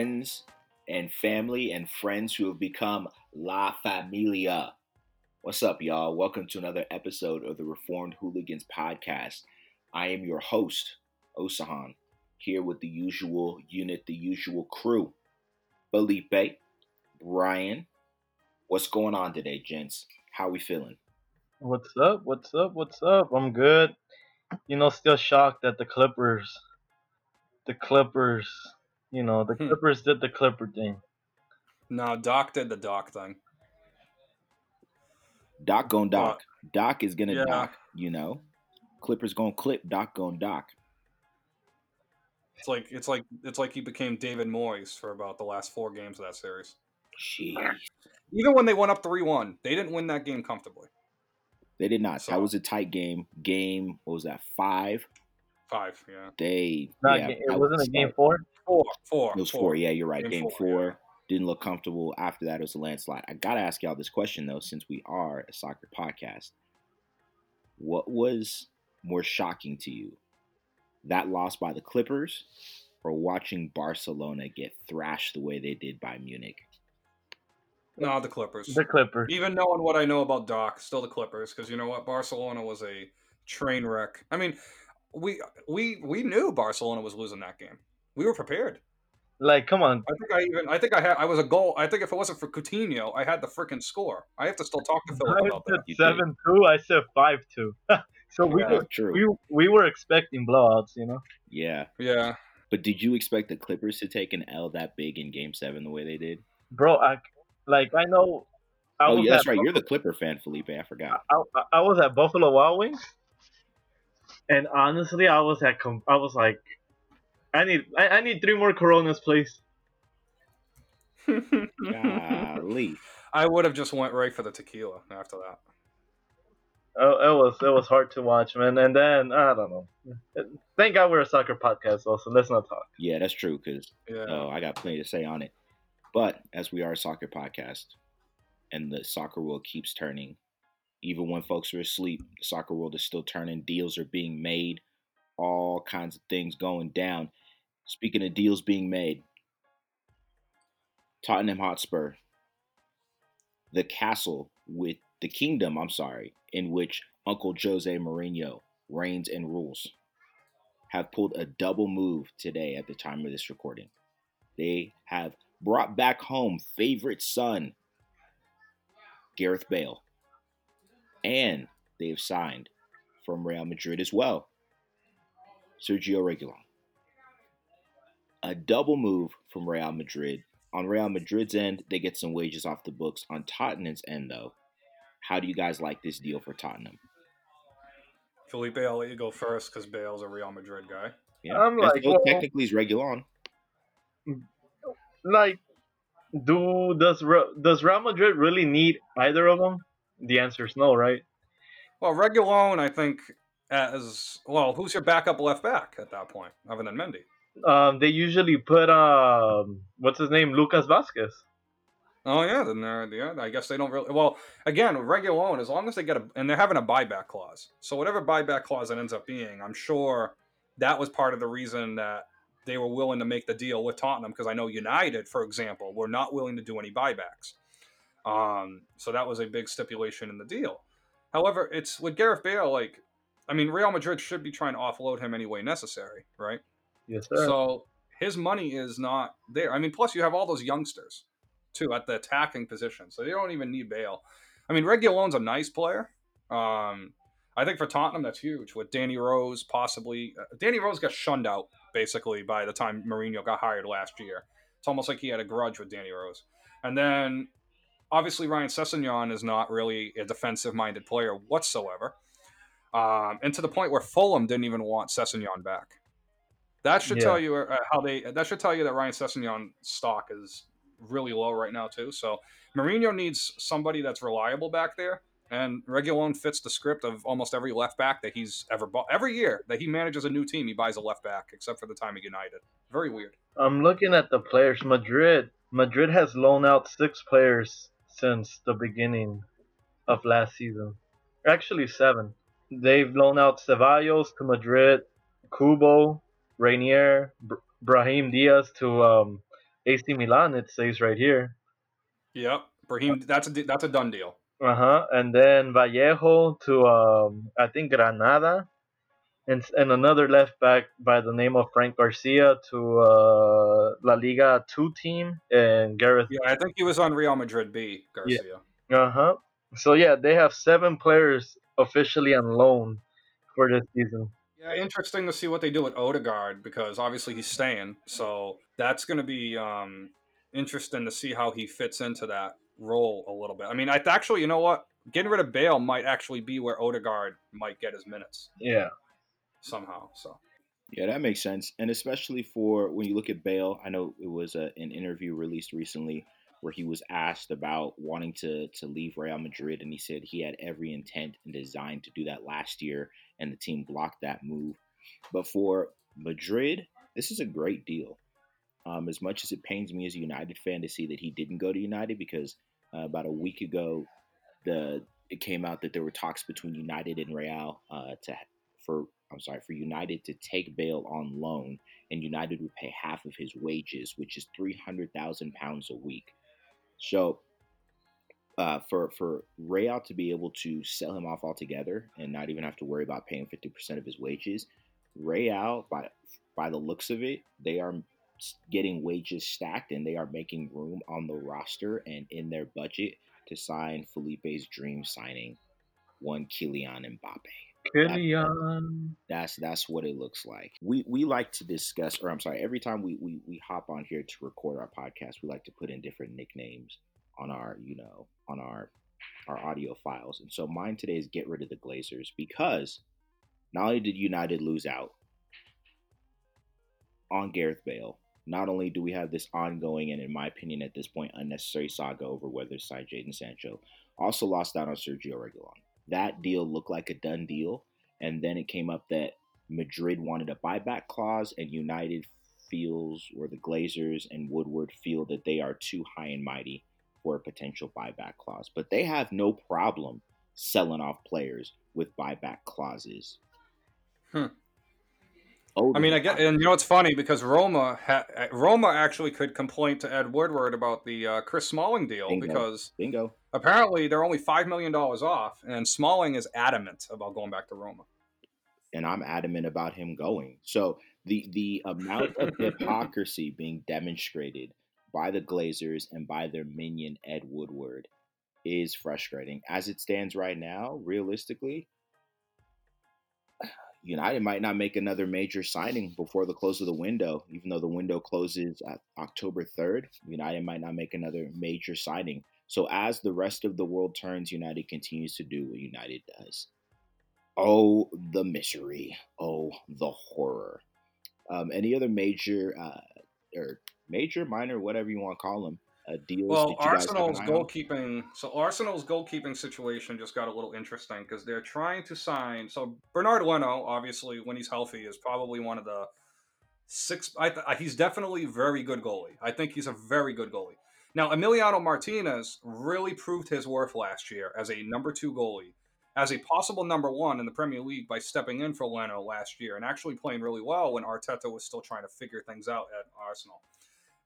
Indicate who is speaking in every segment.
Speaker 1: Friends and family and friends who have become La Familia. What's up, y'all? Welcome to another episode of the Reformed Hooligans podcast. I am your host, Osahan, here with the usual unit, the usual crew. Felipe, Brian. What's going on today, gents? How we feeling?
Speaker 2: What's up? What's up? What's up? I'm good. You know, still shocked that the Clippers, the Clippers, you know, the
Speaker 3: Hmm.
Speaker 2: Clippers did the Clipper thing.
Speaker 3: No, Doc did the Doc thing.
Speaker 1: Doc gon' Doc. Doc is gonna
Speaker 3: Yeah.
Speaker 1: Doc, you know. Clippers gonna clip, Doc gon' Doc.
Speaker 3: It's like it's like it's like he became David Moyes for about the last four games of that series.
Speaker 1: Jeez.
Speaker 3: Even when they went up three one, they didn't win that game comfortably.
Speaker 1: They did not.
Speaker 3: So-
Speaker 1: that was a tight game. Game, what was that? Five.
Speaker 3: Five, yeah,
Speaker 1: They
Speaker 2: Not
Speaker 1: yeah,
Speaker 2: ga- it wasn't
Speaker 1: was
Speaker 2: a game
Speaker 1: smart.
Speaker 2: four.
Speaker 3: Four, four,
Speaker 1: It was four. Yeah, you're right. Game,
Speaker 3: Game
Speaker 1: four,
Speaker 3: four, yeah.
Speaker 1: didn't look comfortable. After that, it was a landslide. I gotta ask y'all this question though, since we are a soccer podcast. What was more shocking to you, that loss by the Clippers, or watching Barcelona get thrashed the way they did by Munich?
Speaker 3: No, the Clippers.
Speaker 2: The Clippers.
Speaker 3: Even knowing what I know about Doc, still the Clippers, because you know what, Barcelona was a train wreck. I mean, we we we knew Barcelona was losing that game. We were prepared.
Speaker 2: Like, come on.
Speaker 3: I think I even I think I had I was a goal. I think if it wasn't for Coutinho, I had the freaking score. I have to still talk to Philip about that.
Speaker 1: You
Speaker 2: said seven two. I said five two. so we
Speaker 3: Yeah.
Speaker 2: were,
Speaker 1: True.
Speaker 2: we we were expecting blowouts. You know.
Speaker 1: yeah.
Speaker 3: Yeah.
Speaker 1: But did you expect the Clippers to take an L that big in Game Seven the way they did?
Speaker 2: Bro, I like I know. I
Speaker 1: oh
Speaker 2: was
Speaker 1: yeah, that's
Speaker 2: at
Speaker 1: right. You're the Clipper fan, Felipe. I forgot.
Speaker 2: I, I, I was at Buffalo Wild Wings, and honestly, I was at com- I was like, I need I, I need three more Coronas, please.
Speaker 1: Golly.
Speaker 3: I would have just went right for the tequila after that.
Speaker 2: Oh, it was it was hard to watch, man. And then I don't know. Thank God we're a soccer podcast, though, so let's not talk.
Speaker 1: Yeah, that's true. Because
Speaker 3: Yeah.
Speaker 1: Oh, I got plenty to say on it. But as we are a soccer podcast and the soccer world keeps turning, even when folks are asleep, the soccer world is still turning. Deals are being made, all kinds of things going down. Speaking of deals being made, Tottenham Hotspur, the castle with the kingdom, I'm sorry, in which Uncle Jose Mourinho reigns and rules, have pulled a double move today at the time of this recording. They have brought back home favorite son, Gareth Bale. And they have signed from Real Madrid as well, Sergio Reguilon. A double move from Real Madrid. On Real Madrid's end, they get some wages off the books. On Tottenham's end, though, how do you guys like this deal for Tottenham?
Speaker 3: Felipe, I'll let you go first because Bale's a Real Madrid guy.
Speaker 1: Yeah,
Speaker 2: I'm
Speaker 1: that's-
Speaker 2: like,
Speaker 1: well,
Speaker 2: well-
Speaker 1: technically, he's Reguilon.
Speaker 2: Like, do does does Real Madrid really need either of them? The answer is no, right?
Speaker 3: Well, Reguilon, I think, as well. Who's your backup left back at that point, other than Mendy?
Speaker 2: Um, they usually put um, what's his name, Lucas Vasquez.
Speaker 3: Oh yeah, then they're yeah. I guess they don't really. Well, again, Reguilon, as long as they get a and they're having a buyback clause. So whatever buyback clause it ends up being, I'm sure that was part of the reason that they were willing to make the deal with Tottenham because I know United, for example, were not willing to do any buybacks. Um, so that was a big stipulation in the deal. However, it's with Gareth Bale. Like, I mean, Real Madrid should be trying to offload him any way necessary, right?
Speaker 2: Yes, sir.
Speaker 3: So his money is not there. I mean, plus you have all those youngsters too at the attacking position, so they don't even need Bale. I mean, Reguilon's a nice player. Um, I think for Tottenham that's huge with Danny Rose possibly. Uh, Danny Rose got shunned out basically by the time Mourinho got hired last year. It's almost like he had a grudge with Danny Rose, and then obviously Ryan Sessegnon is not really a defensive-minded player whatsoever. Um, and to the point where Fulham didn't even want Sessegnon back. That should
Speaker 2: Yeah.
Speaker 3: tell you uh, how they. That should tell you that Ryan Sessegnon stock is really low right now too. So Mourinho needs somebody that's reliable back there, and Reguilon fits the script of almost every left back that he's ever bought. Every year that he manages a new team, he buys a left back, except for the time at United. Very weird.
Speaker 2: I'm looking at the players. Madrid. Madrid has loaned out six players since the beginning of last season. Actually, seven. They've loaned out Ceballos to Madrid, Kubo, Reinier, Br- Brahim Diaz to um, AC Milan. It says right here.
Speaker 3: Yep, Brahim. That's a that's a done deal.
Speaker 2: Uh huh. And then Vallejo to um, I think Granada, and and another left back by the name of Frank Garcia to uh, La Liga two team and Gareth.
Speaker 3: Yeah, I think he was on Real Madrid B. Garcia.
Speaker 2: Uh huh. So yeah, they have seven players officially on loan for this season.
Speaker 3: Yeah, interesting to see what they do with Odegaard because obviously he's staying, so that's going to be um, interesting to see how he fits into that role a little bit. I mean, I actually, you know what, getting rid of Bale might actually be where Odegaard might get his minutes
Speaker 2: Yeah.
Speaker 3: somehow. So
Speaker 1: Yeah, that makes sense. And especially for when you look at Bale, I know it was a, an interview released recently where he was asked about wanting to to leave Real Madrid, and he said he had every intent and design to do that last year, and the team blocked that move. But for Madrid, this is a great deal. Um, as much as it pains me as a United fan to see that he didn't go to United, because uh, about a week ago, the it came out that there were talks between United and Real uh, to for I'm sorry for United to take Bale on loan, and United would pay half of his wages, which is three hundred thousand pounds a week. So, uh, for for Real to be able to sell him off altogether and not even have to worry about paying fifty percent of his wages, Real by by the looks of it, they are getting wages stacked and they are making room on the roster and in their budget to sign Felipe's dream signing, one Kylian Mbappe.
Speaker 2: Kylian.
Speaker 1: That's that's what it looks like. We we like to discuss, or I'm sorry, every time we we we hop on here to record our podcast, we like to put in different nicknames on our you know on our our audio files. And so mine today is get rid of the Glazers because not only did United lose out on Gareth Bale, not only do we have this ongoing and in my opinion at this point unnecessary saga over whether to sign Jadon Sancho, also lost out on Sergio Reguilon that deal looked like a done deal. And then it came up that Madrid wanted a buyback clause, and United feels, or the Glazers and Woodward feel that they are too high and mighty for a potential buyback clause. But they have no problem selling off players with buyback clauses.
Speaker 3: Hmm. Oh, I mean, I get, and you know it's funny because Roma, ha, Roma actually could complain to Ed Woodward about the uh, Chris Smalling deal
Speaker 1: Bingo.
Speaker 3: because
Speaker 1: bingo.
Speaker 3: Apparently, they're only five million dollars off, and Smalling is adamant about going back to Roma.
Speaker 1: And I'm adamant about him going. So the the amount of hypocrisy being demonstrated by the Glazers and by their minion Ed Woodward is frustrating. As it stands right now, realistically, United might not make another major signing before the close of the window, even though the window closes October 3rd. United might not make another major signing. So as the rest of the world turns, United continues to do what United does. Oh, the misery. Oh, the horror. Um, any other major uh, or major, minor, whatever you want to call them, uh, deals?
Speaker 3: Well, Arsenal's goalkeeping. So Arsenal's goalkeeping situation just got a little interesting because they're trying to sign. So Bernard Leno, obviously, when he's healthy, is probably one of the six. I th- he's definitely very good goalie. I think he's a very good goalie. Now, Emiliano Martinez really proved his worth last year as a number two goalie, as a possible number one in the Premier League by stepping in for Leno last year and actually playing really well when Arteta was still trying to figure things out at Arsenal.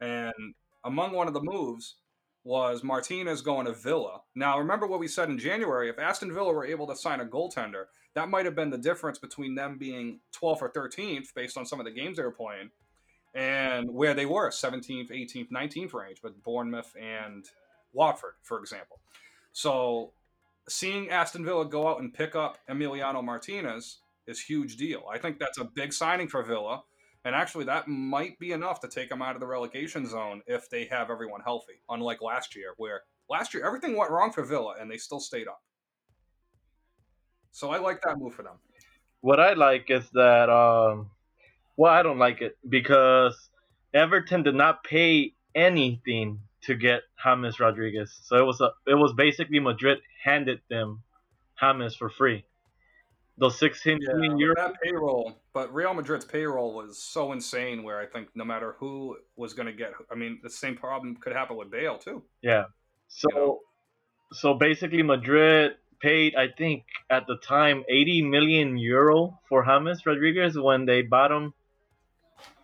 Speaker 3: And among one of the moves was Martinez going to Villa. Now, remember what we said in January if Aston Villa were able to sign a goaltender, that might have been the difference between them being 12th or 13th based on some of the games they were playing and where they were 17th, 18th, 19th range with Bournemouth and Watford, for example. So seeing Aston Villa go out and pick up Emiliano Martinez is huge deal. I think that's a big signing for Villa. And actually, that might be enough to take them out of the relegation zone if they have everyone healthy, unlike last year, where last year everything went wrong for Villa and they still stayed up. So I like that move for them.
Speaker 2: What I like is that um, well, I don't like it because Everton did not pay anything to get James Rodriguez. So it was a, it was basically Madrid handed them James for free. Those 16
Speaker 3: yeah,
Speaker 2: million euros.
Speaker 3: That payroll, but Real Madrid's payroll was so insane where I think no matter who was going to get, I mean, the same problem could happen with Bale too.
Speaker 2: Yeah. So, you know? so basically Madrid paid, I think, at the time, 80 million euro for James Rodriguez when they bought him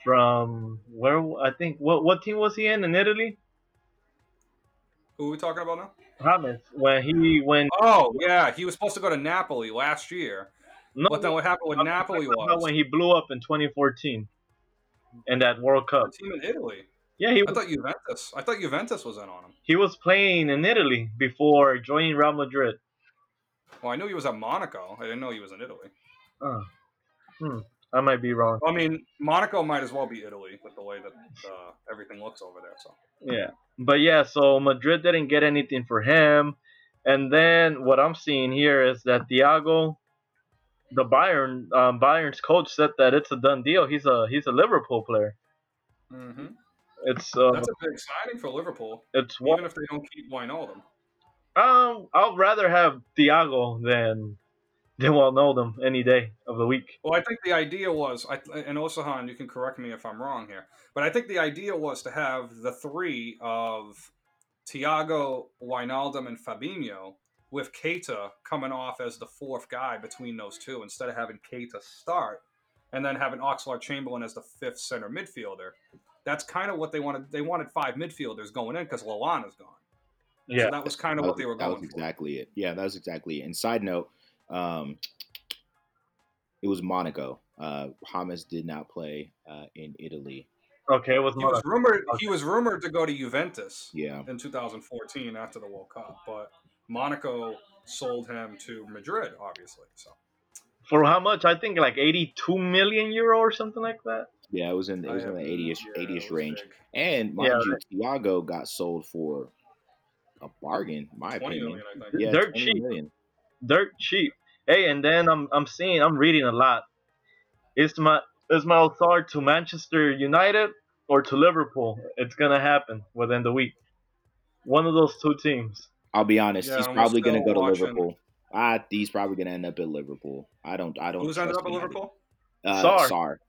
Speaker 2: from where I think what what team was he in in Italy?
Speaker 3: Who are we talking about now?
Speaker 2: James when he went.
Speaker 3: Oh yeah, he was supposed to go to Napoli last year.
Speaker 2: No,
Speaker 3: But then what happened with
Speaker 2: I'm
Speaker 3: Napoli was
Speaker 2: when he blew up in 2014 in that World Cup.
Speaker 3: team in Italy.
Speaker 2: Yeah, he
Speaker 3: I
Speaker 2: was,
Speaker 3: thought Juventus. I thought Juventus was in on him.
Speaker 2: he was playing in Italy before joining Real Madrid.
Speaker 3: Well, I knew he was at Monaco. I didn't know he was in Italy.
Speaker 2: Oh. Hmm. I might be wrong.
Speaker 3: I mean, Monaco might as well be Italy with the way that uh, everything looks over there. So
Speaker 2: Yeah. But yeah, so Madrid didn't get anything for him. And then what I'm seeing here is that Thiago, the Bayern um, Bayern's coach said that it's a done deal. He's a he's a Liverpool player.
Speaker 3: hmm
Speaker 2: It's uh,
Speaker 3: that's a signing for Liverpool,
Speaker 2: it's one.
Speaker 3: even if they don't keep Wijnaldum.
Speaker 2: Um, I'd rather have Thiago than than Wijnaldum any day of the week.
Speaker 3: Well, I think the idea was, I, and Osahan, you can correct me if I'm wrong here, but I think the idea was to have the three of Thiago, Wijnaldum, and Fabinho with Keita coming off as the fourth guy between those two instead of having Keita start and then having Oxlade Chamberlain as the fifth center midfielder. That's kind of what they wanted. They wanted five midfielders going in because Lallana's gone.
Speaker 2: Yeah,
Speaker 3: So that was kind of what
Speaker 1: was-
Speaker 3: they were
Speaker 1: that
Speaker 3: going
Speaker 1: was
Speaker 3: for.
Speaker 1: exactly it. Yeah, that was exactly it. And side note, um, it was Monaco. Uh, James did not play uh, in Italy.
Speaker 2: okay, it was
Speaker 3: He was
Speaker 2: Monaco.
Speaker 3: rumored. He was rumored to go to Juventus.
Speaker 1: Yeah,
Speaker 3: in 2014 after the World Cup, but Monaco sold him to Madrid, obviously. So
Speaker 2: For how much? I think like 82 million euro or something like that.
Speaker 1: yeah, it was in it was
Speaker 3: I
Speaker 1: in the
Speaker 3: have-
Speaker 1: 80ish
Speaker 3: yeah,
Speaker 1: 80ish range.
Speaker 3: big.
Speaker 1: And mind
Speaker 2: Yeah,
Speaker 1: you, Thiago got sold for a bargain, in my
Speaker 3: 20
Speaker 1: opinion.
Speaker 3: million,
Speaker 1: Yeah,
Speaker 2: They're
Speaker 1: 20
Speaker 2: cheap.
Speaker 1: million.
Speaker 2: Dirt cheap. Hey, and then I'm I'm seeing I'm reading a lot. Isma my Sarr to Manchester United or to Liverpool? It's gonna happen within the week. One of those two teams.
Speaker 1: I'll be honest,
Speaker 3: Yeah,
Speaker 1: he's
Speaker 3: and we're
Speaker 1: probably going to go to
Speaker 3: watching-
Speaker 1: Liverpool. Ah, he's probably going to end up at Liverpool. I don't. I don't.
Speaker 3: Who's ended up at Liverpool?
Speaker 1: Uh,
Speaker 2: Sarr.
Speaker 1: Sar.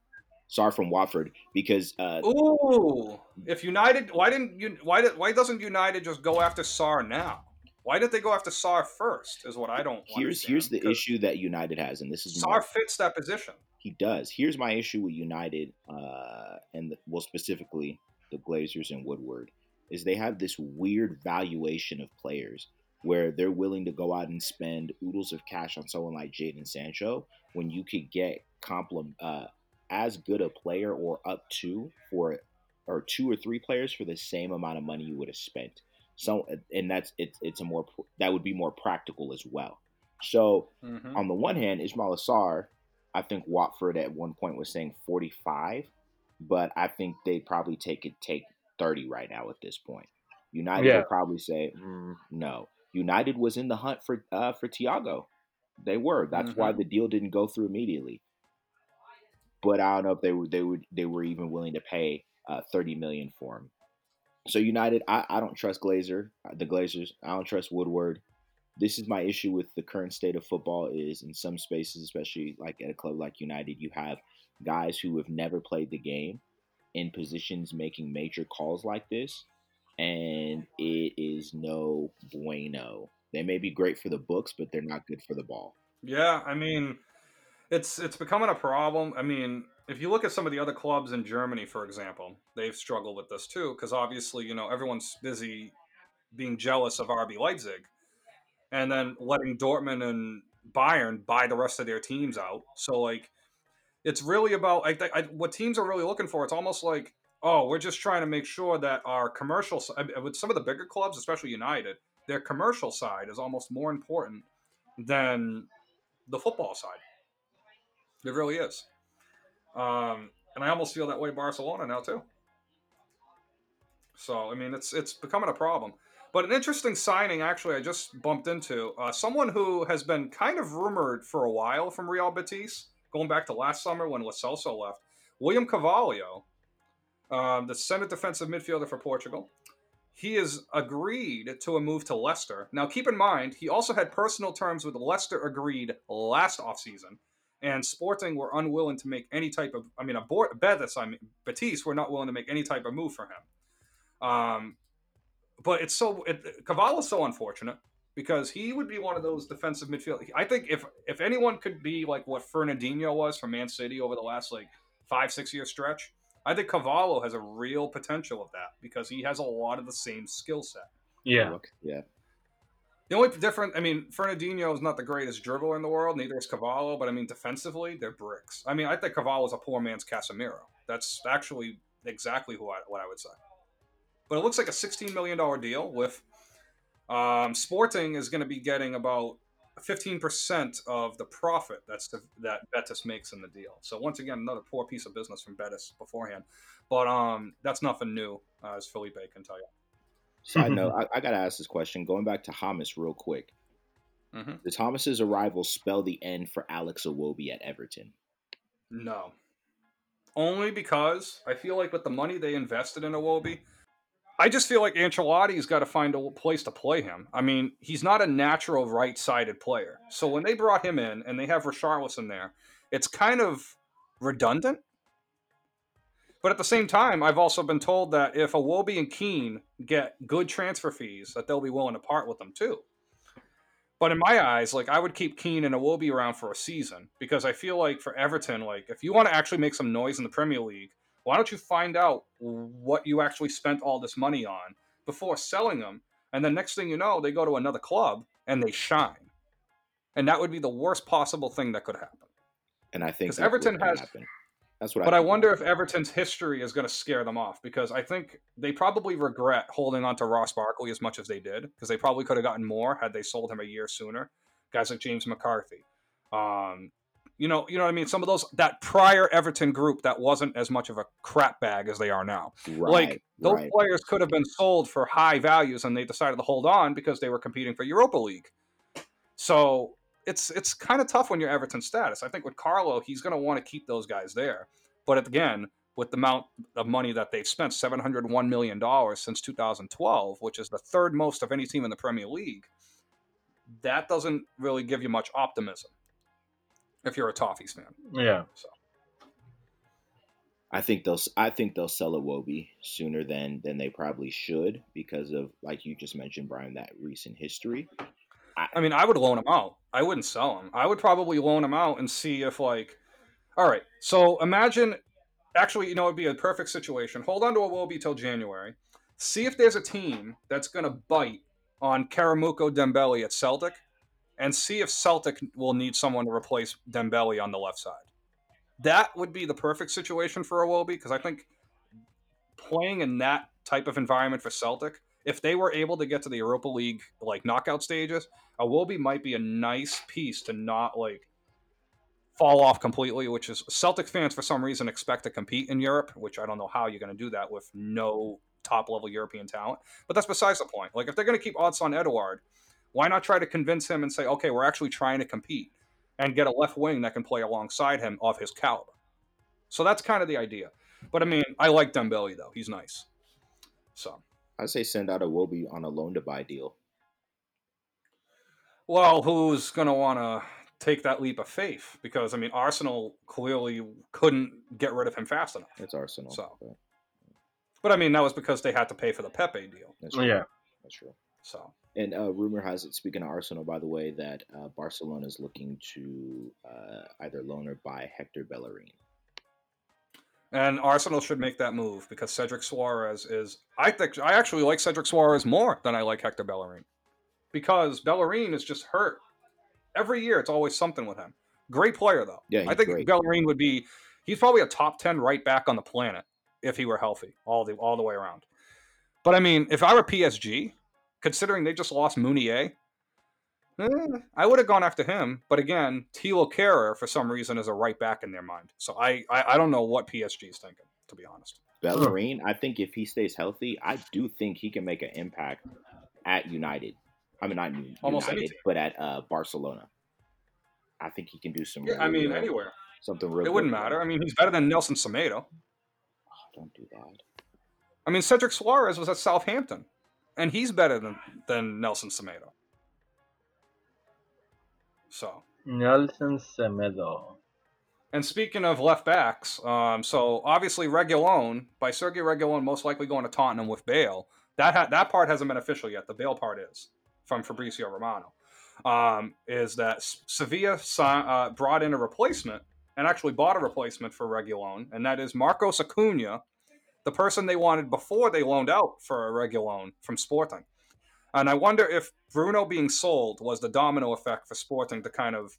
Speaker 1: Sarr from Watford because uh,
Speaker 3: Ooh, if United, why didn't you? Why did? Why doesn't United just go after Sarr now? Why did they go after Sarr first? Is what I don't.
Speaker 1: here's
Speaker 3: understand,
Speaker 1: here's the
Speaker 3: 'cause
Speaker 1: issue that United has, and this is my,
Speaker 3: Sarr fits that position.
Speaker 1: he does. Here's my issue with United, uh, and the, well, specifically the Glazers and Woodward, is they have this weird valuation of players where they're willing to go out and spend oodles of cash on someone like Jadon Sancho when you could get compliment uh, as good a player or up to for or two or three players for the same amount of money you would have spent. So, and that's it's it's a more that would be more practical as well. So
Speaker 3: Mhm.
Speaker 1: on the one hand, Ismaila Sarr, I think Watford at one point was saying 45, but I think they'd probably take it take 30 right now at this point. United
Speaker 2: Yeah.
Speaker 1: would probably say mm, no. United was in the hunt for uh, for Thiago. They were. That's why the deal didn't go through immediately. But I don't know if they were they would they were even willing to pay uh, 30 million for him. So United, I, I don't trust Glazer, the Glazers. I don't trust Woodward this is my issue with the current state of football is in some spaces especially like at a club like united you have guys who have never played the game in positions making major calls like this and it is no bueno they may be great for the books but they're not good for the ball
Speaker 3: Yeah, I mean, it's it's becoming a problem. I mean, if you look at some of the other clubs in Germany, for example, they've struggled with this too, because obviously, you know, everyone's busy being jealous of RB Leipzig, and then letting Dortmund and Bayern buy the rest of their teams out. So like, it's really about I, I, what teams are really looking for. It's almost like, oh, we're just trying to make sure that our commercial with some of the bigger clubs, especially United, their commercial side is almost more important than the football side. It really is. Um, and I almost feel that way Barcelona now too. So I mean, it's it's becoming a problem. But an interesting signing, actually, I just bumped into uh, someone who has been kind of rumored for a while from Real Betis, going back to last summer when Lo Celso left. William Carvalho, um, the center defensive midfielder for Portugal. He has agreed to a move to Leicester. Now, keep in mind, he also had personal terms with Leicester agreed last offseason, and Sporting were unwilling to make any type of, I mean, a board, Betis, I mean, Betis were not willing to make any type of move for him. Um, but it's so, it, Carvalho's so unfortunate because he would be one of those defensive midfield. I think if if anyone could be like what Fernandinho was for Man City over the last like five six year stretch, I think Carvalho has a real potential of that because he has a lot of the same skill set.
Speaker 2: Yeah.
Speaker 1: Look, yeah.
Speaker 3: The only different, I mean, Fernandinho is not the greatest dribbler in the world. Neither is Carvalho, but I mean, defensively, they're bricks. I mean, I think Carvalho is a poor man's Casemiro. That's actually exactly who I, what I would say. But it looks like a $16 million deal with um, Sporting is going to be getting about 15% of the profit that's the, that Betis makes in the deal. So once again, another poor piece of business from Betis beforehand. But um, that's nothing new, uh, as Felipe can tell you.
Speaker 1: Side note, I, I got to ask this question. Going back to James real quick.
Speaker 3: Mhm.
Speaker 1: Does James's arrival spell the end for Alex Iwobi at Everton?
Speaker 3: No. Only because I feel like with the money they invested in Iwobi, I just feel like Ancelotti's got to find a place to play him. I mean, he's not a natural right-sided player. So when they brought him in and they have Richarlison there, it's kind of redundant. But at the same time, I've also been told that if Iwobi and Keane get good transfer fees, that they'll be willing to part with them too. But in my eyes, like I would keep Keane and Iwobi around for a season because I feel like for Everton, like if you want to actually make some noise in the Premier League, why don't you find out what you actually spent all this money on before selling them? And then next thing you know, they go to another club and they shine. And that would be the worst possible thing that could happen.
Speaker 1: And I think
Speaker 3: Everton has-
Speaker 1: happen. That's what.
Speaker 3: But I
Speaker 1: think
Speaker 3: wonder if. Everton's history is going to scare them off because I think they probably regret holding on to Ross Barkley as much as they did because they probably could have gotten more had they sold him a year sooner. Guys like James McCarthy, um, you know, you know what I mean. Some of those that prior Everton group that wasn't as much of a crap bag as they are now.
Speaker 1: right,
Speaker 3: like those
Speaker 1: right.
Speaker 3: players could have been sold for high values and they decided to hold on because they were competing for Europa League. So it's it's kind of tough when you're Everton status. I think with Carlo, he's going to want to keep those guys there. But again, with the amount of money that they've spent, seven hundred one million dollars since 2012, which is the third most of any team in the Premier League, that doesn't really give you much optimism if you're a Toffees fan.
Speaker 2: Yeah. So.
Speaker 1: I think they'll. I think they'll sell Iwobi sooner than than they probably should because of like you just mentioned, Brian, that recent history.
Speaker 3: I mean, I would loan him out. I wouldn't sell him. I would probably loan him out and see if, like, all right. So imagine, actually, you know, it'd be a perfect situation. Hold on to Iwobi till January. See if there's a team that's going to bite on Karamoko Dembele at Celtic, and see if Celtic will need someone to replace Dembele on the left side. That would be the perfect situation for Iwobi because I think playing in that type of environment for Celtic, if they were able to get to the Europa League like knockout stages, Iwobi might be a nice piece to not like fall off completely. Which is Celtic fans for some reason expect to compete in Europe, which I don't know how you're going to do that with no top level European talent. But that's besides the point. Like if they're going to keep Odsonne Edouard, why not try to convince him and say, okay, we're actually trying to compete and get a left wing that can play alongside him of his caliber. So that's kind of the idea. But I mean, I like Dembele though; he's nice. So
Speaker 1: I say send out Iwobi on a loan to buy deal.
Speaker 3: Well, who's going to want to take that leap of faith? Because I mean, Arsenal clearly couldn't get rid of him fast enough.
Speaker 1: It's Arsenal.
Speaker 3: So.
Speaker 1: but
Speaker 3: But I mean, that was because they had to pay for the Pepe deal.
Speaker 1: that's oh, true.
Speaker 2: Yeah.
Speaker 1: That's true.
Speaker 3: So
Speaker 1: And uh, rumor has it, speaking of Arsenal, by the way, that uh, Barcelona is looking to uh, either loan or buy Hector Bellerin.
Speaker 3: and Arsenal should make that move because Cedric Suarez is. I think I actually like Cedric Suarez more than I like Hector Bellerin because Bellerin is just hurt every year. It's always something with him. Great player though.
Speaker 1: Yeah,
Speaker 3: I think
Speaker 1: great.
Speaker 3: Bellerin would be. He's probably a top ten right back on the planet if he were healthy all the all the way around. But I mean, if I were PSG, considering they just lost Meunier, eh, I would have gone after him. But again, Thilo Kehrer for some reason is a right back in their mind. So I, I I don't know what PSG is thinking, to be honest.
Speaker 1: Bellerin, I think if he stays healthy, I do think he can make an impact at United. I mean, not U-
Speaker 3: Almost
Speaker 1: United, but at uh, Barcelona. I think he can do some.
Speaker 3: Yeah, I mean
Speaker 1: real-
Speaker 3: anywhere.
Speaker 1: something real.
Speaker 3: It wouldn't
Speaker 1: good for
Speaker 3: matter. I mean, he's better than Nelson Semedo.
Speaker 1: Oh, don't do that.
Speaker 3: I mean, Cedric Suarez was at Southampton, and he's better than than Nelson Semedo. So.
Speaker 2: Nelson Semedo.
Speaker 3: And speaking of left backs, um, so obviously Reguilon by Sergei Reguilon most likely going to Tottenham with Bale. That ha- that part hasn't been official yet. The Bale part is from Fabrizio Romano. Um, is that Sevilla uh, brought in a replacement and actually bought a replacement for Reguilon, and that is Marcos Acuna, the person they wanted before they loaned out for a Reguilon from Sporting. And I wonder if Bruno being sold was the domino effect for Sporting to kind of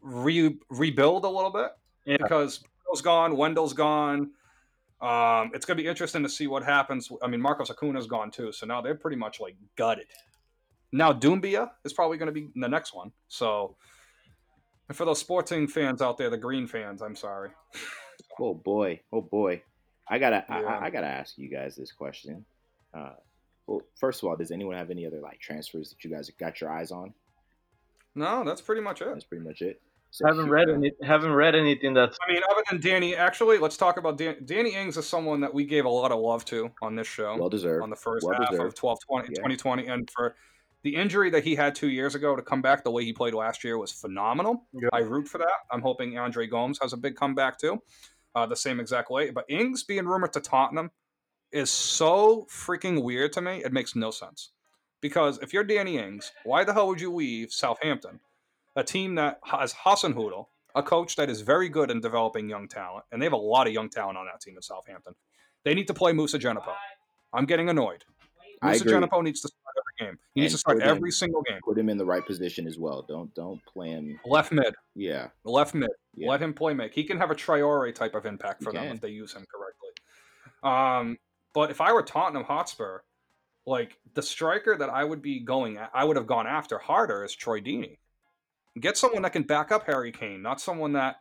Speaker 3: re- rebuild a little bit
Speaker 2: Yeah.
Speaker 3: because Bruno's gone, Wendell's gone. Um, it's going to be interesting to see what happens. I mean, Marcos Acuna's gone too, so now they're pretty much like gutted. Now Doumbia is probably going to be the next one. So, and for those Sporting fans out there, the Green fans, I'm sorry.
Speaker 1: Oh boy, oh boy. I gotta, I-
Speaker 3: Yeah.
Speaker 1: I, I gotta ask you guys this question. Uh, well, first of all, does anyone have any other like transfers that you guys got your eyes on?
Speaker 3: No, that's pretty much it.
Speaker 1: That's pretty much it. So
Speaker 2: haven't read any, haven't read anything that's
Speaker 3: I mean, other than Danny, actually, let's talk about Dan- Danny Ings is someone that we gave a lot of love to on this show.
Speaker 1: Well deserved.
Speaker 3: on the first
Speaker 1: Well
Speaker 3: half of
Speaker 1: deserved.
Speaker 3: 12 20,
Speaker 1: Yeah.
Speaker 3: 2020 and for the injury that he had two years ago to come back the way he played last year was phenomenal
Speaker 2: Yeah.
Speaker 3: i root for that i'm hoping andre gomes has a big comeback too uh, the same exact way but ings being rumored to tottenham is so freaking weird to me it makes no sense. Because if you're danny ings why the hell would you leave southampton a team that has Hasenhüttl, a coach that is very good in developing young talent and they have a lot of young talent on that team in southampton. They need to play Moussa Djenepo. i'm getting annoyed
Speaker 1: Moussa.
Speaker 3: Djenepo needs to start every game. He needs
Speaker 1: And
Speaker 3: to start
Speaker 1: put him-
Speaker 3: every single game.
Speaker 1: Put him in the right position as well. Don't don't play him.
Speaker 3: Left mid,
Speaker 1: Yeah,
Speaker 3: left mid.
Speaker 1: yeah.
Speaker 3: Let him play make. He can have a Traore type of impact
Speaker 1: He
Speaker 3: for them
Speaker 1: can.
Speaker 3: if they use him correctly. Um, but if I were Tottenham Hotspur, like the striker that I would be going, at, I would have gone after harder is Troy Deeney. Get someone that can back up Harry Kane, not someone that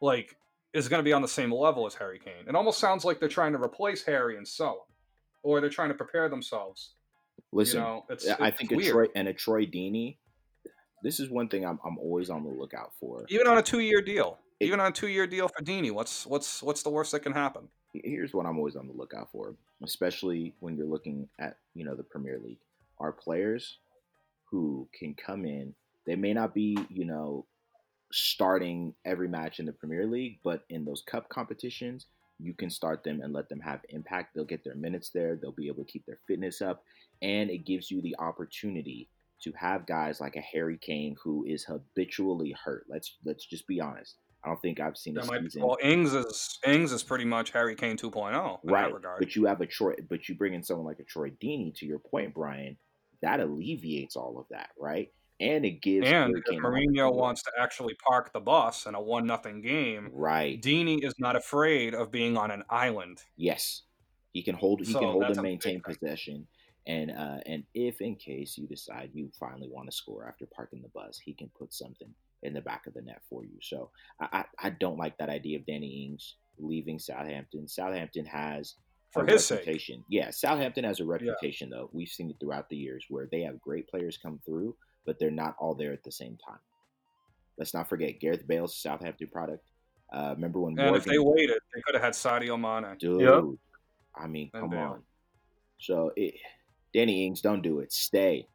Speaker 3: like is going to be on the same level as Harry Kane. It almost sounds like they're trying to replace Harry and him, or they're trying to prepare themselves.
Speaker 1: Listen,
Speaker 3: you know, it's,
Speaker 1: Yeah, I
Speaker 3: it's
Speaker 1: think a
Speaker 3: weird.
Speaker 1: Troy and a Troy Deeney. This is one thing I'm I'm always on the lookout for.
Speaker 3: even on a two-year deal,
Speaker 1: It-
Speaker 3: even on a two-year deal for Deeney, what's what's what's the worst that can happen?
Speaker 1: Here's what I'm always on the lookout for, especially when you're looking at you know the Premier League, are players who can come in. They may not be you know starting every match in the Premier League, but in those cup competitions, you can start them and let them have impact. They'll get their minutes there. They'll be able to keep their fitness up, and it gives you the opportunity to have guys like a Harry Kane who is habitually hurt. Let's let's just be honest. I don't think I've seen a
Speaker 3: That might,
Speaker 1: season
Speaker 3: well, Ings is Ings is pretty much Harry Kane 2.0 in
Speaker 1: right.
Speaker 3: that regard.
Speaker 1: But you have a Troy, but you bring in someone like a Troy Deeney. To your point, Brian, that alleviates all of that, right? And it gives
Speaker 3: and if Mourinho wants to actually park the bus in a one nothing game,
Speaker 1: right.
Speaker 3: Deeney is not afraid of being on an island.
Speaker 1: Yes, he can hold. He
Speaker 3: So
Speaker 1: can hold and maintain possession. And uh, and if in case you decide you finally want to score after parking the bus, he can put something in the back of the net for you. So I I, I don't like that idea of Danny Ings leaving Southampton. Southampton has
Speaker 3: For his sake.
Speaker 1: reputation. Yeah, Southampton has a reputation though. We've seen it throughout the years where they have great players come through, but they're not all there at the same time. Let's not forget Gareth Bale's a Southampton product. Uh, remember when
Speaker 3: And
Speaker 1: Morgan,
Speaker 3: if they waited, they could have had Sadio Mane.
Speaker 1: dude?
Speaker 2: Yep.
Speaker 1: I mean,
Speaker 3: And
Speaker 1: come
Speaker 3: Bale.
Speaker 1: on. So it, Danny Ings, don't do it. Stay,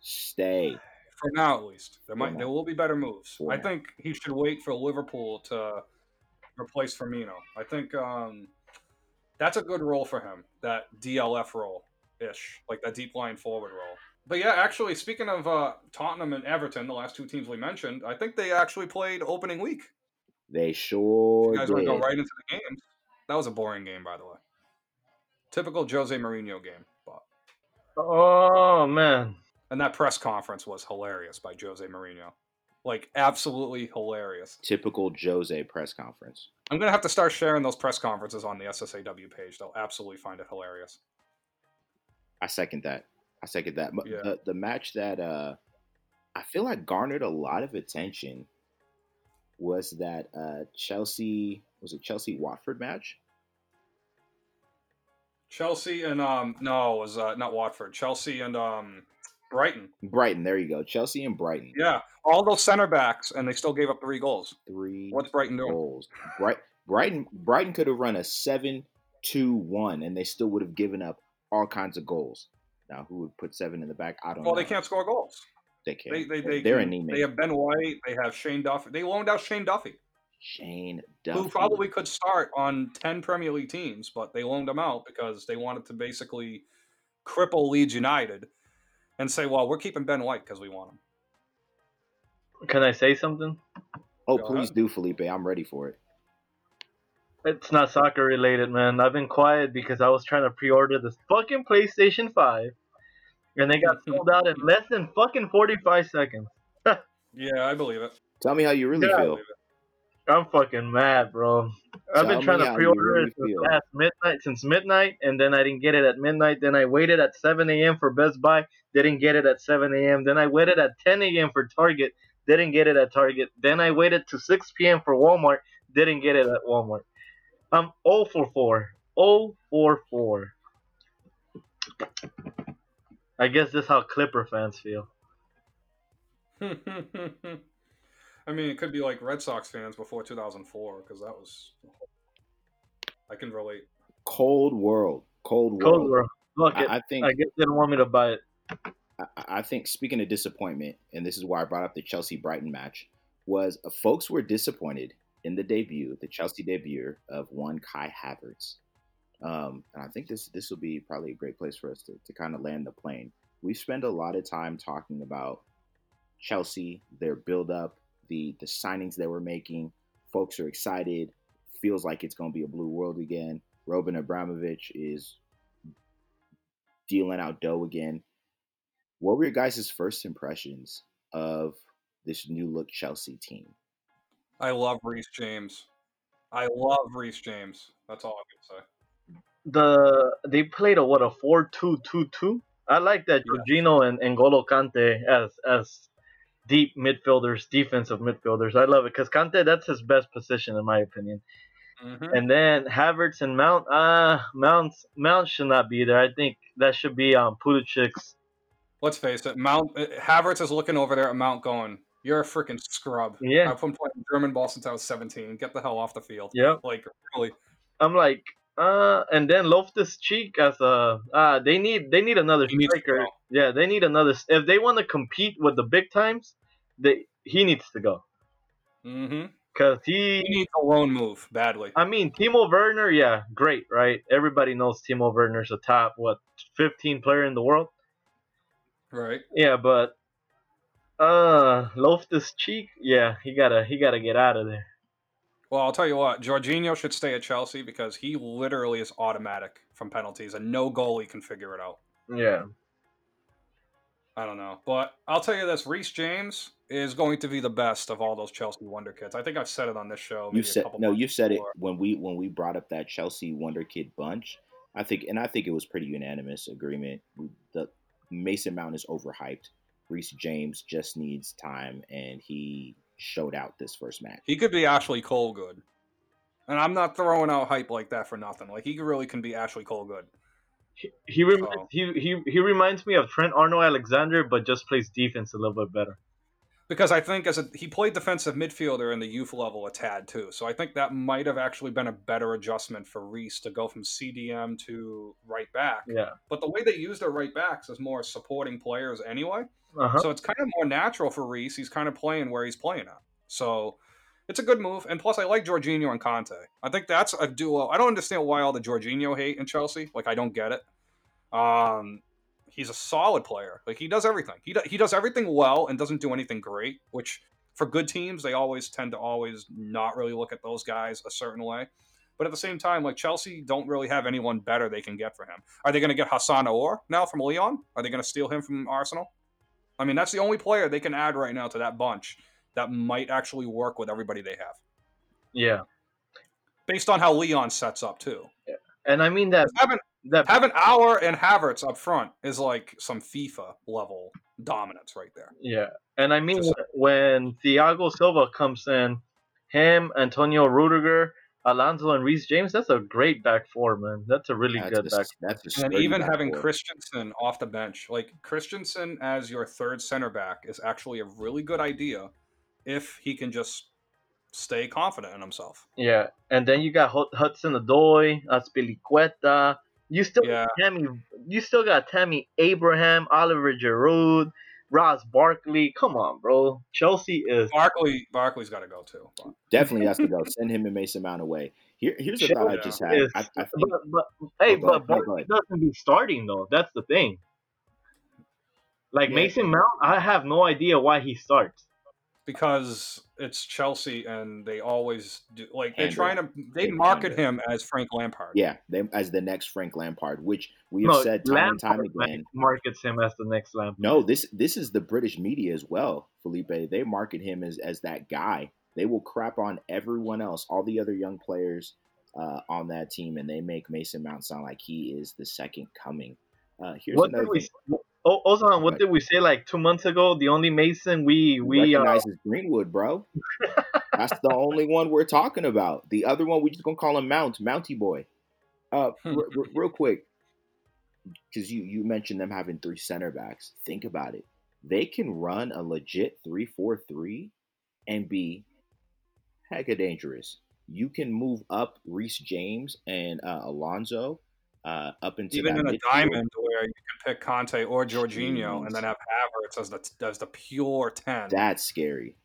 Speaker 1: stay.
Speaker 3: For now, at least, there might there will be better moves.
Speaker 1: For
Speaker 3: I
Speaker 1: now.
Speaker 3: think he should wait for Liverpool to replace Firmino. I think um, that's a good role for him. That DLF role ish, like that deep line forward role. But yeah, actually, speaking of uh, Tottenham and Everton, the last two teams we mentioned, I think they actually played opening week.
Speaker 1: They sure
Speaker 3: You guys want
Speaker 1: did.
Speaker 3: to go right into the games? That was a boring game, by the way. Typical Jose Mourinho game, but
Speaker 2: Oh man.
Speaker 3: and that press conference was hilarious by Jose Mourinho, like absolutely hilarious.
Speaker 1: Typical Jose press conference.
Speaker 3: I'm gonna have to start sharing those press conferences on the SSAW page. They'll absolutely find it hilarious.
Speaker 1: I second that. I second that. But
Speaker 3: Yeah.
Speaker 1: The, the match that uh, I feel like garnered a lot of attention was that uh, Chelsea was it Chelsea Watford match?
Speaker 3: Chelsea and um no, it was uh, not Watford. Chelsea and um Brighton.
Speaker 1: Brighton. There you go. Chelsea and Brighton.
Speaker 3: Yeah, all those center backs, and they still gave up three goals.
Speaker 1: Three
Speaker 3: What's Brighton doing?
Speaker 1: goals. Bright, Brighton Brighton could have run a 7-2-1 and they still would have given up all kinds of goals. Now who would put seven in the back? I don't
Speaker 3: Well,
Speaker 1: know.
Speaker 3: they can't score goals.
Speaker 1: They can't.
Speaker 3: They they they
Speaker 1: They're
Speaker 3: can-
Speaker 1: anemic.
Speaker 3: They have Ben White. They have Shane Duffy. They loaned out Shane Duffy,
Speaker 1: Shane Duffy.
Speaker 3: who probably could start on ten Premier League teams, but they loaned him out because they wanted to basically cripple Leeds United and say, "Well, we're keeping Ben White because we want him."
Speaker 2: Can I say something?
Speaker 1: Oh,
Speaker 3: Go
Speaker 1: please
Speaker 3: ahead.
Speaker 1: do, Felipe. I'm ready for it.
Speaker 2: It's not soccer related, man. I've been quiet because I was trying to pre-order this fucking PlayStation 5, and they got sold out in less than fucking 45 seconds.
Speaker 3: Yeah, I believe it.
Speaker 1: Tell me how you really
Speaker 2: Yeah.
Speaker 1: Feel.
Speaker 2: I'm fucking mad, bro. I've been trying to pre-order
Speaker 1: really
Speaker 2: it since past midnight, since midnight, and then I didn't get it at midnight. Then I waited at 7 a.m. for Best Buy, didn't get it at 7 a.m. Then I waited at 10 a.m. for Target, didn't get it at Target. Then I waited to 6 p.m. for Walmart, didn't get it at Walmart. I'm 0 for 4. 0 for 4. I guess that's how Clipper fans feel.
Speaker 3: I mean, it could be like Red Sox fans before 2004 because that was. I can relate.
Speaker 1: Cold world. Cold world.
Speaker 2: Cold War. Look, it,
Speaker 1: I, I think
Speaker 2: I guess they don't want me to buy it.
Speaker 1: I, I think speaking of disappointment, and this is why I brought up the Chelsea Brighton match, was uh, folks were disappointed in the debut, the Chelsea debut of one Kai Havertz. Um, and I think this this will be probably a great place for us to, to kind of land the plane. We spend a lot of time talking about Chelsea, their build up, the the signings they were making. Folks are excited. Feels like it's going to be a blue world again. Roman Abramovich is dealing out dough again. What were your guys' first impressions of this new look Chelsea team?
Speaker 3: I love Reece James. I love Reece James. That's all I'm gonna say.
Speaker 2: the they played a what a four two two two. I like that
Speaker 3: Yeah.
Speaker 2: Jorginho and and Golo Kante as as deep midfielders, defensive midfielders. I love it because Kante that's his best position in my opinion.
Speaker 3: Mhm.
Speaker 2: And then Havertz and Mount, uh Mount Mount should not be there. I think that should be um Pulisic's.
Speaker 3: Let's face it. Mount uh, Havertz is looking over there at Mount, going, "You're a freaking scrub.
Speaker 2: Yeah.
Speaker 3: I've been playing German ball since I was 17. Get the hell off the field."
Speaker 2: Yeah.
Speaker 3: Like really.
Speaker 2: I'm like, uh, and then Loftus Cheek as a, uh, they need they need another
Speaker 3: He
Speaker 2: striker. Yeah, they need another. If they want to compete with the big times, they he needs to go
Speaker 3: Mm-hmm.
Speaker 2: because he.
Speaker 3: He needs a loan move badly.
Speaker 2: I mean, Timo Werner, yeah, great, right? Everybody knows Timo Werner's a top what 15 player in the world.
Speaker 3: Right.
Speaker 2: Yeah, but uh, Loftus Cheek, yeah, he gotta he gotta get out of there.
Speaker 3: Well, I'll tell you what. Jorginho should stay at Chelsea because he literally is automatic from penalties, and no goalie can figure it out.
Speaker 2: Yeah,
Speaker 3: I don't know, but I'll tell you this: Reece James is going to be the best of all those Chelsea wonder kids. I think I've said it on this show. maybe
Speaker 1: You
Speaker 3: a
Speaker 1: said
Speaker 3: couple
Speaker 1: no. You said it when we when we brought up that Chelsea Wonder Kid bunch. I think, and I think it was pretty unanimous agreement. The Mason Mount is overhyped. Reece James just needs time, and he showed out this first match.
Speaker 3: He could be Ashley Cole good, and I'm not throwing out hype like that for nothing. Like he really can be Ashley Cole good.
Speaker 2: he he, rem-
Speaker 3: So-
Speaker 2: he he he reminds me of Trent Arnold Alexander, but just plays defense a little bit better.
Speaker 3: Because I think as a, he played defensive midfielder in the youth level a tad too, so I think that might have actually been a better adjustment for Reece to go from CDM to right back.
Speaker 2: Yeah.
Speaker 3: But the way they use their right backs is more supporting players anyway.
Speaker 2: Uh-huh.
Speaker 3: So it's kind of more natural for Reece. He's kind of playing where he's playing at. So it's a good move. And plus, I like Jorginho and Conte. I think that's a duo. I don't understand why all the Jorginho hate in Chelsea. Like, I don't get it. Um, he's a solid player. Like, he does everything. He, do, he does everything well and doesn't do anything great, which for good teams, they always tend to always not really look at those guys a certain way. But at the same time, like Chelsea don't really have anyone better they can get for him. Are they going to get Houssem Aouar now from Lyon? Are they going to steal him from Arsenal? I mean, that's the only player they can add right now to that bunch that might actually work with everybody they have,
Speaker 2: Yeah.
Speaker 3: based on how Lyon sets up too. Yeah.
Speaker 2: And I mean that that
Speaker 3: having Aouar and Havertz up front is like some FIFA level dominance right there.
Speaker 2: Yeah, and I mean
Speaker 3: Just-
Speaker 2: when Thiago Silva comes in, him, Antonio Rudiger, Alonso, and Reece James, that's a great back four, man. That's a really
Speaker 1: That's
Speaker 2: good
Speaker 1: a,
Speaker 2: back.
Speaker 1: that's
Speaker 3: And even
Speaker 1: back
Speaker 3: having
Speaker 1: four.
Speaker 3: Christensen off the bench, like Christensen as your third center back, is actually a really good idea if he can just stay confident in himself.
Speaker 2: Yeah, and then you got Hud- Hudson Odoi, Azpilicueta. You still
Speaker 3: Yeah.
Speaker 2: got Tammy. You still got Tammy Abraham, Olivier Giroud, Ross Barkley. Come on, bro. Chelsea is
Speaker 3: Barkley, Barkley's got to go too.
Speaker 1: Definitely has to go. Send him and Mason Mount away. Here, here's a thought I just had.
Speaker 2: is.
Speaker 1: I, I think
Speaker 2: but, but oh, hey,
Speaker 1: Oh,
Speaker 2: but
Speaker 1: ahead.
Speaker 2: Barkley doesn't be starting though. That's the thing. Like
Speaker 1: Yeah.
Speaker 2: Mason Mount, I have no idea why he starts.
Speaker 3: Because it's Chelsea and they always do like they're trying to they
Speaker 1: They
Speaker 3: market him as Frank Lampard.
Speaker 1: Yeah, they, as the next Frank Lampard, which we have
Speaker 2: No,
Speaker 1: said time and time again.
Speaker 2: markets him as the next Lampard.
Speaker 1: No, this this is the British media as well, Felipe. They market him as as that guy. They will crap on everyone else, all the other young players uh, on that team, and they make Mason Mount sound like he is the second coming. Uh, here's
Speaker 2: what
Speaker 1: another
Speaker 2: did we?
Speaker 1: Thing.
Speaker 2: Oh, Ozan, what
Speaker 1: Right.
Speaker 2: did we say like two months ago? The only Mason we we uh,
Speaker 1: recognizes Greenwood, bro. That's the only one we're talking about. The other one we just gonna call him Mount, Mounty Boy. Uh, r- r- real quick, because you you mentioned them having three center backs. Think about it. They can run a legit three four three and be hecka dangerous. You can move up Reece James and uh, Alonso uh, up into
Speaker 3: Even
Speaker 1: that
Speaker 3: in a diamond where you can pick Kanté or Jorginho
Speaker 1: Jeez.
Speaker 3: and then have Havertz as the as the pure ten.
Speaker 1: That's scary.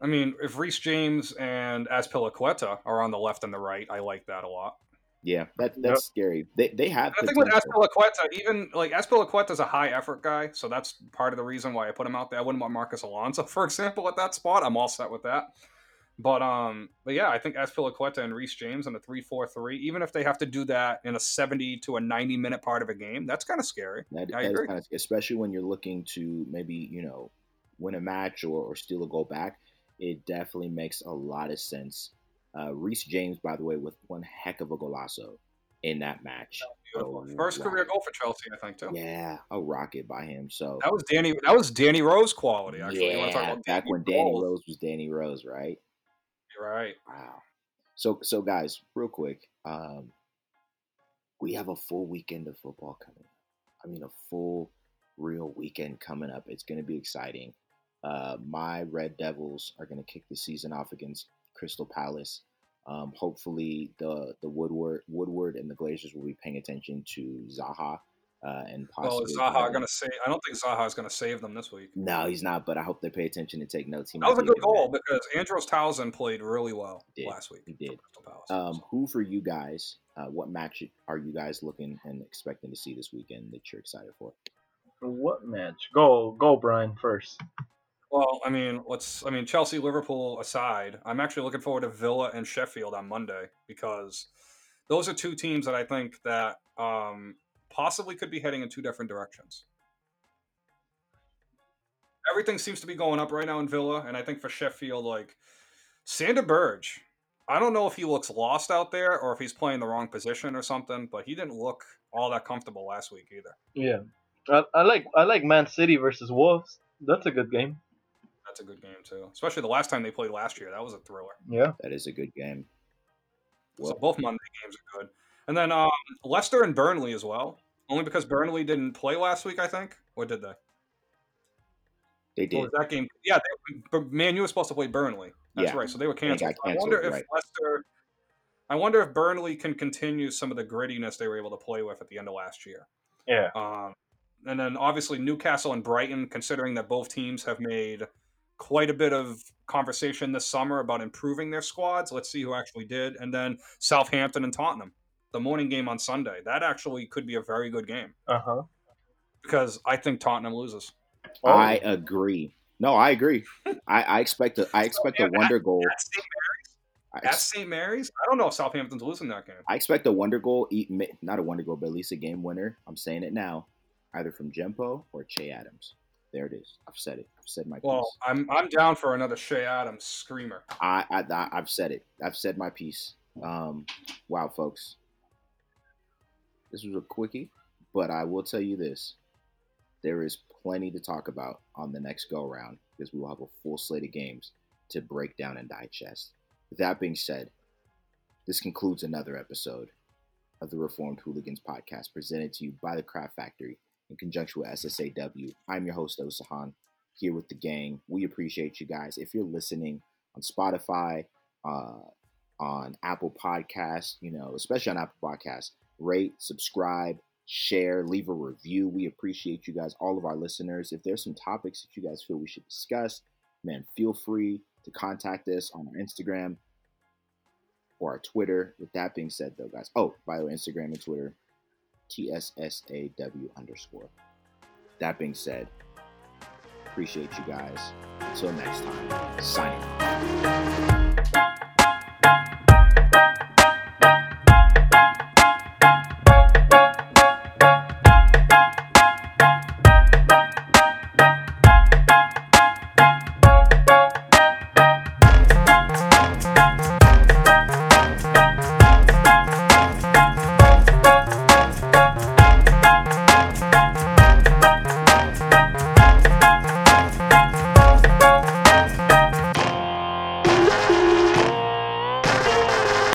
Speaker 3: I mean, if Reece James and Azpilicueta are on the left and the right, I like that a lot.
Speaker 1: Yeah, that that's scary. They they have.
Speaker 3: And I think with
Speaker 1: potential.
Speaker 3: Azpilicueta, even like Azpilicueta's a high effort guy, so that's part of the reason why I put him out there. I wouldn't want Marcus Alonso, for example, at that spot. I'm all set with that. But um, but yeah, I think Azpilicueta and Reece James in a three-four-three, even if they have to do that in a seventy to a ninety-minute part of a game, that's kind of scary.
Speaker 1: That,
Speaker 3: I
Speaker 1: that is
Speaker 3: agree.
Speaker 1: kind of, especially when you're looking to maybe you know win a match or, or steal a goal back. It definitely makes a lot of sense. Uh, Reece James, by the way, with one heck of a golazo in that match.
Speaker 3: Beautiful.
Speaker 1: Oh,
Speaker 3: First
Speaker 1: wow.
Speaker 3: career goal for Chelsea, I think too.
Speaker 1: Yeah, a rocket by him. So
Speaker 3: That was Danny. That was Danny Rose quality. Actually, you want to talk
Speaker 1: yeah,
Speaker 3: about
Speaker 1: back when Danny?
Speaker 3: Rose
Speaker 1: was Danny Rose, right?
Speaker 3: You're right.
Speaker 1: Wow. So so guys, real quick, um, we have a full weekend of football coming. I mean, a full, real weekend coming up. It's going to be exciting. Uh, my Red Devils are going to kick the season off against Crystal Palace. Um, hopefully, the the Woodward Woodward and the Glazers will be paying attention to Zaha uh, and
Speaker 3: Well,
Speaker 1: possibly.
Speaker 3: is Zaha going to save? I don't think Zaha is going to save them this week.
Speaker 1: No, he's not. But I hope they pay attention and take notes. He
Speaker 3: That was a good goal
Speaker 1: mad.
Speaker 3: because Andros Townsend played really well
Speaker 1: did.
Speaker 3: last week.
Speaker 1: He did.
Speaker 3: Crystal Palace.
Speaker 1: Um, who for you guys? Uh, what match are you guys looking and expecting to see this weekend that you're excited for?
Speaker 2: what match? Go go Brian first.
Speaker 3: well, I mean, let's. I mean, Chelsea, Liverpool aside, I'm actually looking forward to Villa and Sheffield on Monday because those are two teams that I think that um, possibly could be heading in two different directions. Everything seems to be going up right now in Villa, and I think for Sheffield, like Sander Berge, I don't know if he looks lost out there or if he's playing the wrong position or something, but he didn't look all that comfortable last week either.
Speaker 2: Yeah, I, I like I like Man City versus Wolves. That's a good game.
Speaker 3: That's a good game too, especially the last time they played last year. That was a thriller.
Speaker 2: Yeah.
Speaker 1: That is a good game.
Speaker 3: so
Speaker 1: Well,
Speaker 3: both Monday games are good, and then um, Leicester and Burnley as well. Only because Burnley didn't play last week, I think, or did they?
Speaker 1: they
Speaker 3: Or
Speaker 1: did.
Speaker 3: was that game? Yeah, they, but Man, you were supposed to play Burnley. That's
Speaker 1: Yeah,
Speaker 3: right. So they were
Speaker 1: got
Speaker 3: canceled. I
Speaker 1: canceled,
Speaker 3: wonder if
Speaker 1: right.
Speaker 3: Leicester. I wonder if Burnley can continue some of the grittiness they were able to play with at the end of last year.
Speaker 2: Yeah.
Speaker 3: Um, and then obviously Newcastle and Brighton, considering that both teams have made quite a bit of conversation this summer about improving their squads. Let's see who actually did. And then Southampton and Tottenham, the morning game on Sunday. That actually could be a very good game
Speaker 2: Uh huh.
Speaker 3: because I think Tottenham loses.
Speaker 2: Oh,
Speaker 1: I agree. No, I agree. I, I expect a I expect a
Speaker 3: yeah,
Speaker 1: wonder goal.
Speaker 3: At St.
Speaker 1: I,
Speaker 3: At St. Mary's, I don't know if Southampton's losing that game.
Speaker 1: I expect a wonder goal, not a wonder goal, but at least a game winner. I'm saying it now, either from Djenepo or Che Adams. There it is. I've said it. I've said my piece.
Speaker 3: Well, I'm I'm down for another Che Adams screamer.
Speaker 1: I, I I- I've said it. I've said my piece. Um, wow, folks, this was a quickie, but I will tell you this: there is plenty to talk about on the next go round because we will have a full slate of games to break down and digest. With that being said, this concludes another episode of the Reformed Hooligans podcast, presented to you by the Craft Factory in conjunction with SSAW. I'm your host Osahan here with the gang. We appreciate you guys. If you're listening on Spotify, uh, on Apple Podcasts, you know, especially on Apple Podcasts, rate, subscribe, share, leave a review. We appreciate you guys, all of our listeners. If there's some topics that you guys feel we should discuss, man, feel free to contact us on our Instagram or our Twitter. With that being said, though, guys, oh, by the way, Instagram and Twitter, TSSAW underscore. That being said, appreciate you guys. until next time, signing.